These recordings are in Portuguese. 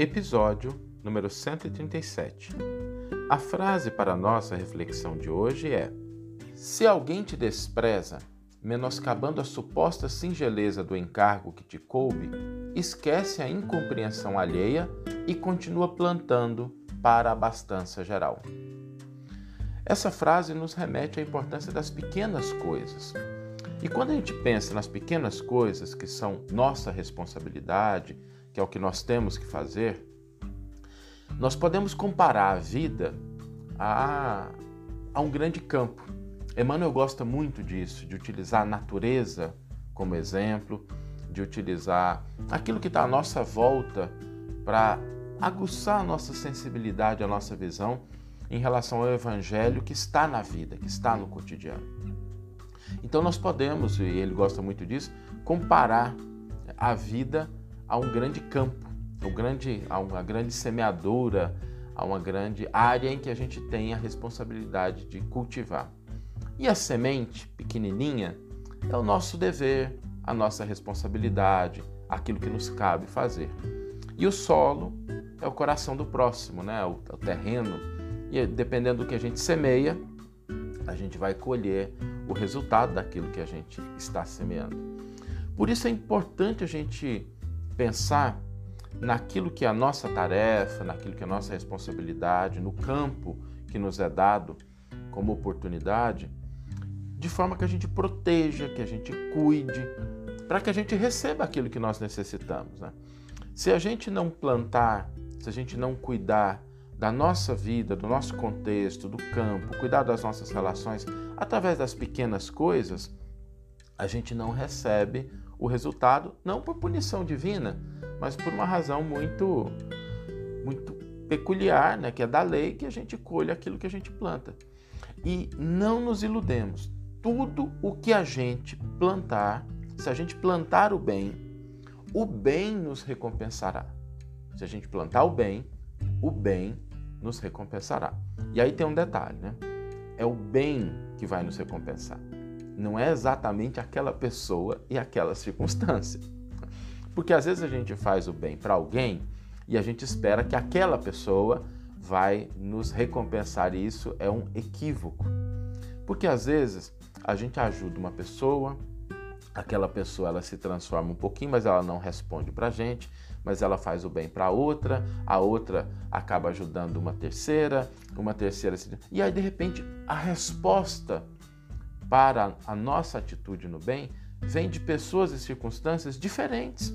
Episódio número 137. A frase para a nossa reflexão de hoje é: Se alguém te despreza, menoscabando a suposta singeleza do encargo que te coube, esquece a incompreensão alheia e continua plantando para a abastança geral. Essa frase nos remete à importância das pequenas coisas. E quando a gente pensa nas pequenas coisas que são nossa responsabilidade, que é o que nós temos que fazer, nós podemos comparar a vida a, a um grande campo. Emmanuel gosta muito disso, de utilizar a natureza como exemplo, de utilizar aquilo que está à nossa volta para aguçar a nossa sensibilidade, a nossa visão em relação ao Evangelho que está na vida, que está no cotidiano. Então nós podemos, e ele gosta muito disso, comparar a vida a um grande campo, um grande, a uma grande semeadura, a uma grande área em que a gente tem a responsabilidade de cultivar. E a semente pequenininha é o nosso dever, a nossa responsabilidade, aquilo que nos cabe fazer. E o solo é o coração do próximo, né? o, o terreno. E dependendo do que a gente semeia, a gente vai colher o resultado daquilo que a gente está semeando. Por isso é importante a gente pensar naquilo que é a nossa tarefa, naquilo que é a nossa responsabilidade, no campo que nos é dado como oportunidade, de forma que a gente proteja, que a gente cuide, para que a gente receba aquilo que nós necessitamos. Né? Se a gente não plantar, se a gente não cuidar da nossa vida, do nosso contexto, do campo, cuidar das nossas relações através das pequenas coisas, a gente não recebe o resultado não por punição divina, mas por uma razão muito muito peculiar, né, que é da lei que a gente colhe aquilo que a gente planta. E não nos iludemos. Tudo o que a gente plantar, se a gente plantar o bem, o bem nos recompensará. Se a gente plantar o bem, o bem nos recompensará. E aí tem um detalhe, né? É o bem que vai nos recompensar não é exatamente aquela pessoa e aquela circunstância. Porque às vezes a gente faz o bem para alguém e a gente espera que aquela pessoa vai nos recompensar e isso é um equívoco. Porque às vezes a gente ajuda uma pessoa, aquela pessoa ela se transforma um pouquinho, mas ela não responde para a gente, mas ela faz o bem para outra, a outra acaba ajudando uma terceira, uma terceira e aí de repente a resposta para a nossa atitude no bem vem de pessoas e circunstâncias diferentes.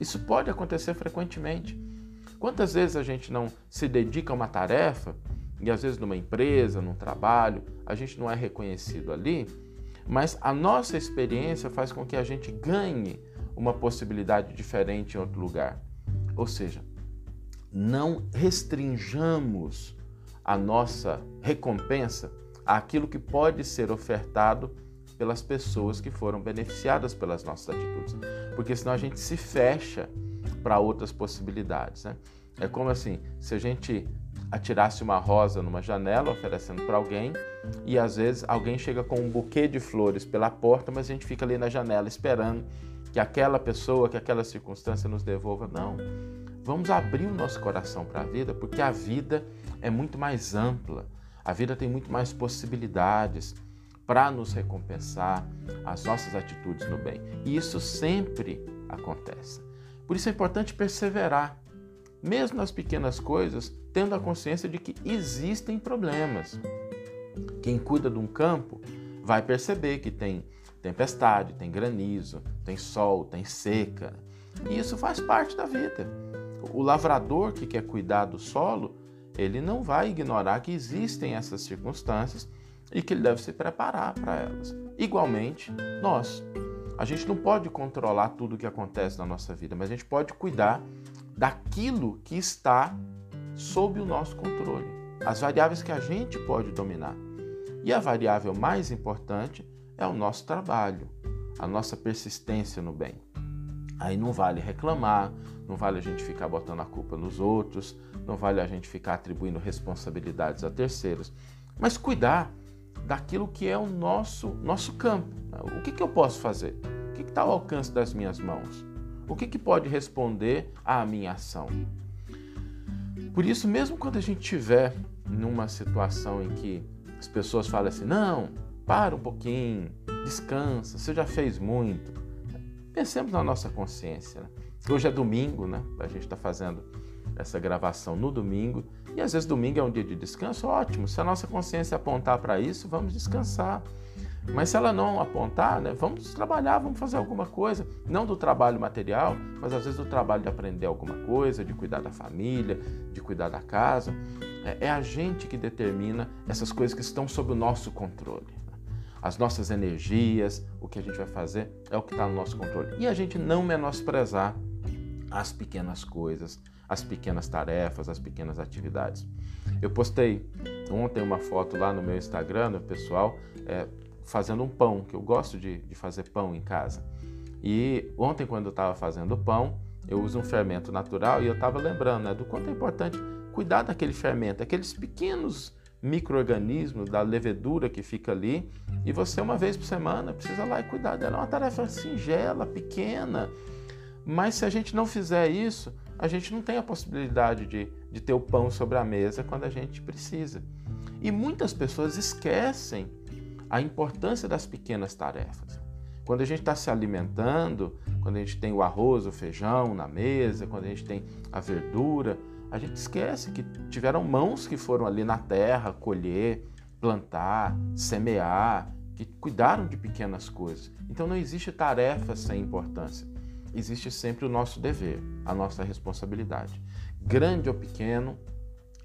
Isso pode acontecer frequentemente. Quantas vezes a gente não se dedica a uma tarefa e às vezes numa empresa, num trabalho, a gente não é reconhecido ali, mas a nossa experiência faz com que a gente ganhe uma possibilidade diferente em outro lugar. Ou seja, não restringamos a nossa recompensa àquilo que pode ser ofertado pelas pessoas que foram beneficiadas pelas nossas atitudes. Porque senão a gente se fecha para outras possibilidades. Né? É como assim, se a gente atirasse uma rosa numa janela oferecendo para alguém e às vezes alguém chega com um buquê de flores pela porta, mas a gente fica ali na janela esperando que aquela pessoa, que aquela circunstância nos devolva. Não. Vamos abrir o nosso coração para a vida, porque a vida é muito mais ampla. A vida tem muito mais possibilidades para nos recompensar as nossas atitudes no bem. E isso sempre acontece. Por isso é importante perseverar, mesmo nas pequenas coisas, tendo a consciência de que existem problemas. Quem cuida de um campo vai perceber que tem tempestade, tem granizo, tem sol, tem seca. E isso faz parte da vida. O lavrador que quer cuidar do solo ele não vai ignorar que existem essas circunstâncias e que ele deve se preparar para elas. Igualmente, nós. A gente não pode controlar tudo o que acontece na nossa vida, mas a gente pode cuidar daquilo que está sob o nosso controle, as variáveis que a gente pode dominar. E a variável mais importante é o nosso trabalho, a nossa persistência no bem. Aí não vale reclamar, não vale a gente ficar botando a culpa nos outros, não vale a gente ficar atribuindo responsabilidades a terceiros, mas cuidar daquilo que é o nosso, nosso campo. O que, que eu posso fazer? O que está ao alcance das minhas mãos? O que, que pode responder à minha ação? Por isso, mesmo quando a gente estiver numa situação em que as pessoas falam assim: não, para um pouquinho, descansa, você já fez muito. Pensemos na nossa consciência. Né? Hoje é domingo, né? A gente está fazendo essa gravação no domingo. E às vezes domingo é um dia de descanso, ótimo. Se a nossa consciência apontar para isso, vamos descansar. Mas se ela não apontar, né, vamos trabalhar, vamos fazer alguma coisa. Não do trabalho material, mas às vezes do trabalho de aprender alguma coisa, de cuidar da família, de cuidar da casa. É, é a gente que determina essas coisas que estão sob o nosso controle. As nossas energias, o que a gente vai fazer é o que está no nosso controle. E a gente não menosprezar as pequenas coisas, as pequenas tarefas, as pequenas atividades. Eu postei ontem uma foto lá no meu Instagram, no pessoal, é, fazendo um pão, que eu gosto de, de fazer pão em casa. E ontem, quando eu estava fazendo pão, eu uso um fermento natural e eu estava lembrando né, do quanto é importante cuidar daquele fermento, aqueles pequenos micro-organismos, da levedura que fica ali. E você, uma vez por semana, precisa lá e cuidar dela. É uma tarefa singela, pequena. Mas se a gente não fizer isso, a gente não tem a possibilidade de, de ter o pão sobre a mesa quando a gente precisa. E muitas pessoas esquecem a importância das pequenas tarefas. Quando a gente está se alimentando, quando a gente tem o arroz, o feijão na mesa, quando a gente tem a verdura, a gente esquece que tiveram mãos que foram ali na terra colher, plantar, semear, que cuidaram de pequenas coisas. Então não existe tarefa sem importância existe sempre o nosso dever, a nossa responsabilidade. Grande ou pequeno,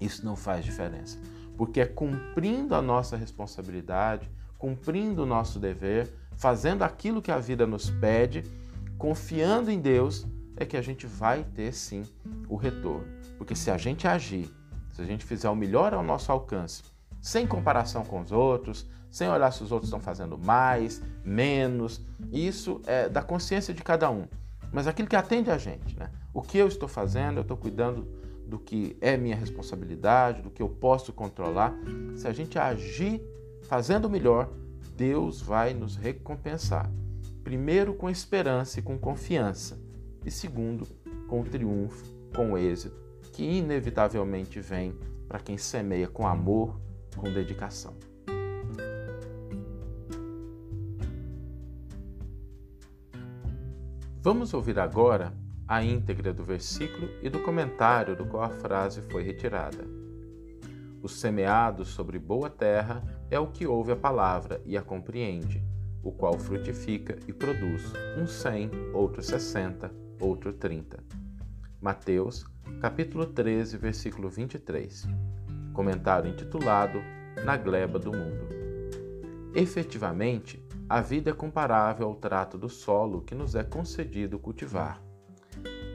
isso não faz diferença, porque é cumprindo a nossa responsabilidade, cumprindo o nosso dever, fazendo aquilo que a vida nos pede, confiando em Deus, é que a gente vai ter sim o retorno. Porque se a gente agir, se a gente fizer o melhor ao nosso alcance, sem comparação com os outros, sem olhar se os outros estão fazendo mais, menos, isso é da consciência de cada um mas aquilo que atende a gente. Né? O que eu estou fazendo, eu estou cuidando do que é minha responsabilidade, do que eu posso controlar. Se a gente agir fazendo o melhor, Deus vai nos recompensar. Primeiro, com esperança e com confiança, e segundo, com o triunfo, com o êxito, que inevitavelmente vem para quem semeia com amor, com dedicação. Vamos ouvir agora a íntegra do versículo e do comentário do qual a frase foi retirada. O semeado sobre boa terra é o que ouve a palavra e a compreende, o qual frutifica e produz um cem, outro sessenta, outro trinta. Mateus, capítulo 13, versículo 23. Comentário intitulado Na gleba do mundo. Efetivamente, a vida é comparável ao trato do solo que nos é concedido cultivar.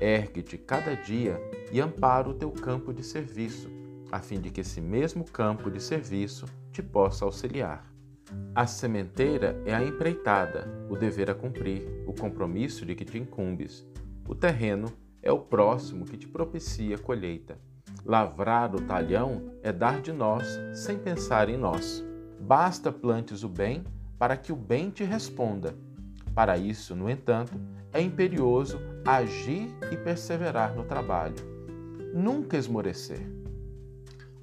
Ergue-te cada dia e ampara o teu campo de serviço, a fim de que esse mesmo campo de serviço te possa auxiliar. A sementeira é a empreitada, o dever a cumprir, o compromisso de que te incumbes. O terreno é o próximo que te propicia colheita. Lavrar o talhão é dar de nós sem pensar em nós. Basta plantes o bem para que o bem te responda. Para isso, no entanto, é imperioso agir e perseverar no trabalho. Nunca esmorecer.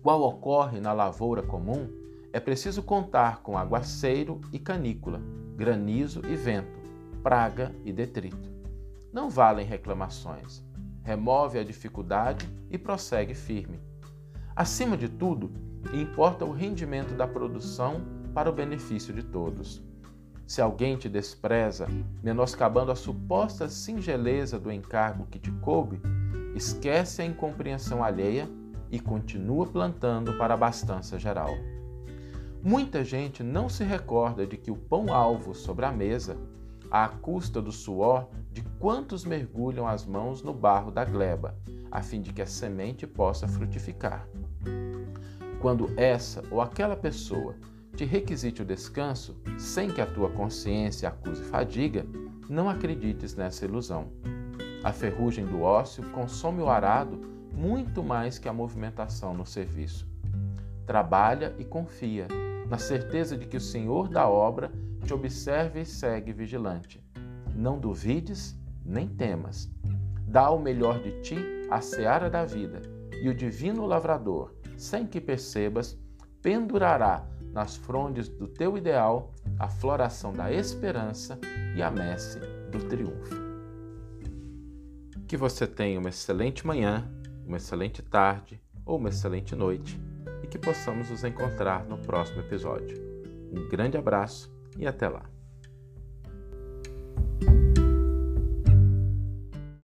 Qual ocorre na lavoura comum, é preciso contar com aguaceiro e canícula, granizo e vento, praga e detrito. Não valem reclamações. Remove a dificuldade e prossegue firme. Acima de tudo, importa o rendimento da produção para o benefício de todos. Se alguém te despreza, menoscabando a suposta singeleza do encargo que te coube, esquece a incompreensão alheia e continua plantando para a abastança geral. Muita gente não se recorda de que o pão-alvo sobre a mesa, à custa do suor de quantos mergulham as mãos no barro da gleba, a fim de que a semente possa frutificar. Quando essa ou aquela pessoa te requisite o descanso sem que a tua consciência acuse fadiga, não acredites nessa ilusão. A ferrugem do ócio consome o arado muito mais que a movimentação no serviço. Trabalha e confia, na certeza de que o Senhor da obra te observa e segue vigilante. Não duvides nem temas. Dá o melhor de ti à seara da vida, e o divino lavrador, sem que percebas, pendurará nas frondes do teu ideal a floração da esperança e a messe do triunfo. Que você tenha uma excelente manhã, uma excelente tarde ou uma excelente noite e que possamos nos encontrar no próximo episódio. Um grande abraço e até lá!